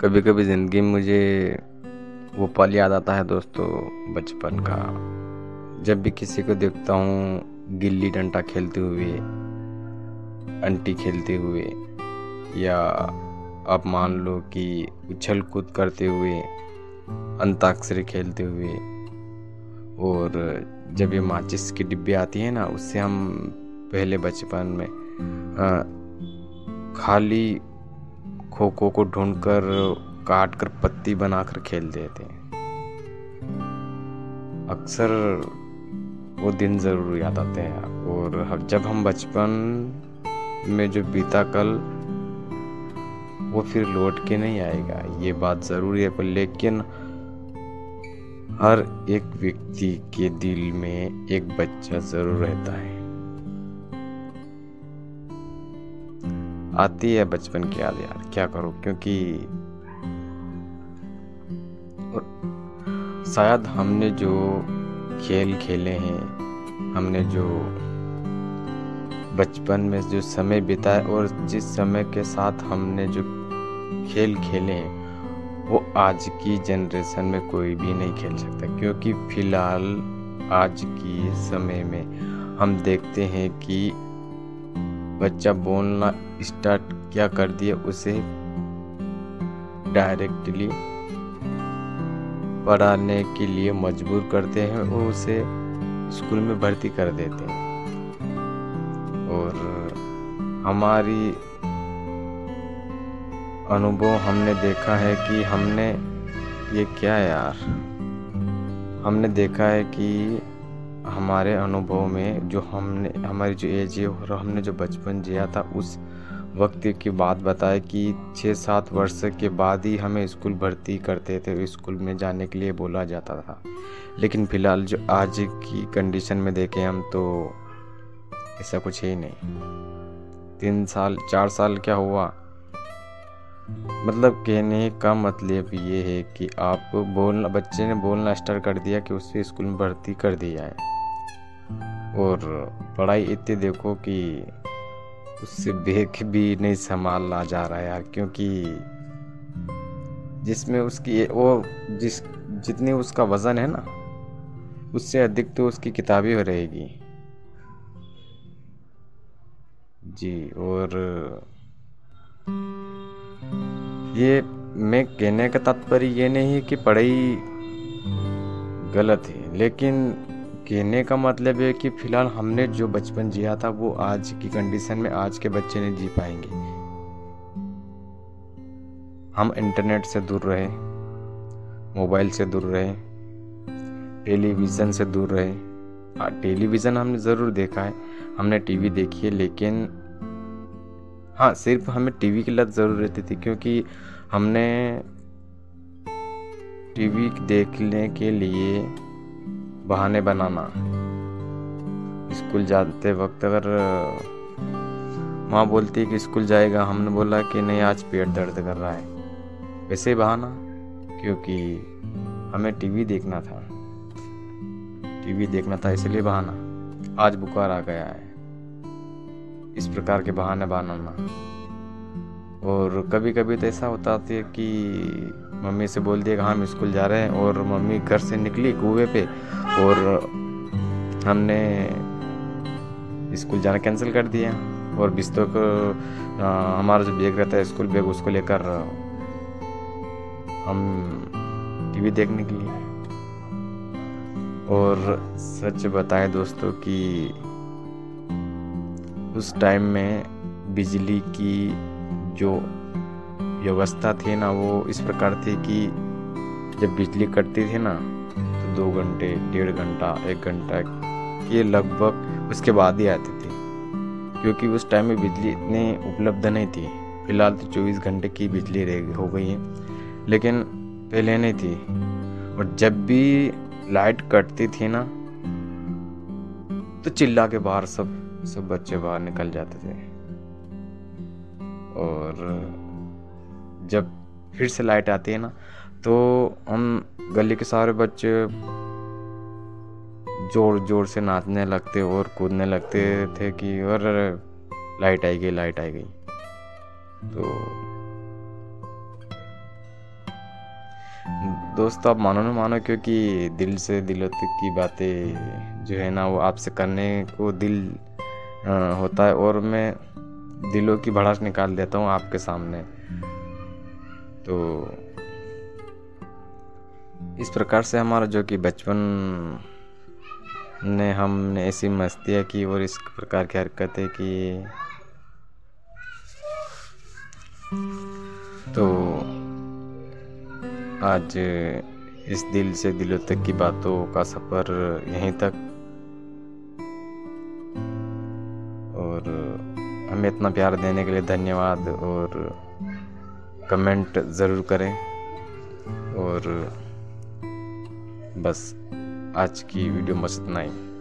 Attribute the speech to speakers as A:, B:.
A: कभी कभी ज़िंदगी में मुझे वो पल याद आता है दोस्तों बचपन का। जब भी किसी को देखता हूँ गिल्ली डंडा खेलते हुए अंटी खेलते हुए या आप मान लो कि उछल कूद करते हुए अंताक्षरी खेलते हुए और जब ये माचिस की डिब्बी आती है ना उससे हम पहले बचपन में आ, खाली खो खो को ढूंढकर काट कर पत्ती बनाकर खेलते थे अक्सर वो दिन ज़रूर याद आते हैं। और जब हम बचपन में जो बीता कल, वो फिर लौट के नहीं आएगा। ये बात ज़रूरी है, पर लेकिन हर एक व्यक्ति के दिल में एक बच्चा ज़रूर रहता है। आती है बचपन की याद यार, क्या करो? क्योंकि शायद हमने जो खेल खेले हैं, हमने जो बचपन में जो समय बिताए और जिस समय के साथ हमने जो खेल खेले हैं, वो आज की जनरेशन में कोई भी नहीं खेल सकता। क्योंकि फ़िलहाल आज की समय में हम देखते हैं कि बच्चा बोलना स्टार्ट क्या कर दिया उसे डायरेक्टली पढ़ाने के लिए मजबूर करते हैं और उसे स्कूल में भर्ती कर देते हैं। और हमारी अनुभव हमने देखा है कि हमने ये क्या यार? हमने देखा है कि हमारे अनुभव में जो हमने, हमारी जो एज है और हमने जो बचपन जिया था, उस वक्त की बात बताए कि छः सात वर्ष के बाद ही हमें स्कूल भर्ती करते थे स्कूल में जाने के लिए बोला जाता था। लेकिन फ़िलहाल जो आज की कंडीशन में देखें हम तो ऐसा कुछ है ही नहीं। तीन साल, चार साल क्या हुआ? मतलब कहने का मतलब ये है कि आप बोलना, बच्चे ने बोलना स्टार्ट कर दिया कि उससे स्कूल में भर्ती कर दिया है और पढ़ाई इतनी देखो कि उससे बेख भी नहीं संभालना जा रहा है यार, क्योंकि जिसमें उसकी वो जिस जितनी उसका वज़न है ना, उससे अधिक तो उसकी किताबें रहेगी। जी, और ये मैं कहने का तात्पर्य ये नहीं है कि पढ़ाई गलत है, लेकिन कहने का मतलब है कि फ़िलहाल हमने जो बचपन जिया था, वो आज की कंडीशन में आज के बच्चे नहीं जी पाएँगे। हम इंटरनेट से दूर रहे मोबाइल से दूर रहे टेलीविज़न से दूर रहे। हाँ टेलीविज़न हमने ज़रूर देखा है, हमने टीवी देखी है, लेकिन हाँ सिर्फ़ हमें टीवी की लत ज़रूर रहती थी, क्योंकि हमने टीवी देखने के लिए बहाने बनाना। स्कूल जाते वक्त अगर, माँ बोलती है कि स्कूल जाएगा, हमने बोला कि नहीं, आज पेट दर्द कर रहा है। वैसे बहाना, क्योंकि हमें टीवी देखना था। टीवी देखना था, इसलिए बहाना। आज बुखार आ गया है। इस प्रकार के बहाने बनाना। और कभी कभी तो ऐसा होता है कि मम्मी से बोल दिया कि हम स्कूल जा रहे हैं और मम्मी घर से निकली कुएँ पे और हमने स्कूल जाना कैंसिल कर दिया और बिस्तों को हमारा जो बैग रहता है, स्कूल बैग, उसको लेकर हम टीवी देखने के लिए और सच बताएँ दोस्तों कि उस टाइम में बिजली की जो व्यवस्था थी ना, वो इस प्रकार थी कि जब बिजली कटती थी ना तो दो घंटे, डेढ़ घंटा, एक घंटा, ये लगभग उसके बाद ही आती थी। क्योंकि उस टाइम में बिजली इतनी उपलब्ध नहीं थी। फ़िलहाल तो चौबीस घंटे की बिजली रह हो गई है। लेकिन पहले नहीं थी। और जब भी लाइट कटती थी ना तो चिल्ला के बाहर सब सब बच्चे बाहर निकल जाते थे। और जब फिर से लाइट आती है ना तो हम गली के सारे बच्चे ज़ोर ज़ोर से नाचने लगते और कूदने लगते थे कि और लाइट आई गई, लाइट आई गई। तो दोस्तों, आप मानो ना मानो, क्योंकि दिल से दिलों की बातें जो है ना, वो आपसे करने को दिल होता है और मैं दिलों की भड़ास निकाल देता हूँ आपके सामने। तो इस प्रकार से हमारा जो कि बचपन ने हमने ऐसी मस्तियाँ की और इस प्रकार की हरकतें की तो आज इस दिल से दिलों तक की बातों का सफ़र यहीं तक। और हमें इतना प्यार देने के लिए धन्यवाद और कमेंट ज़रूर करें। और बस आज की वीडियो बस इतना नहीं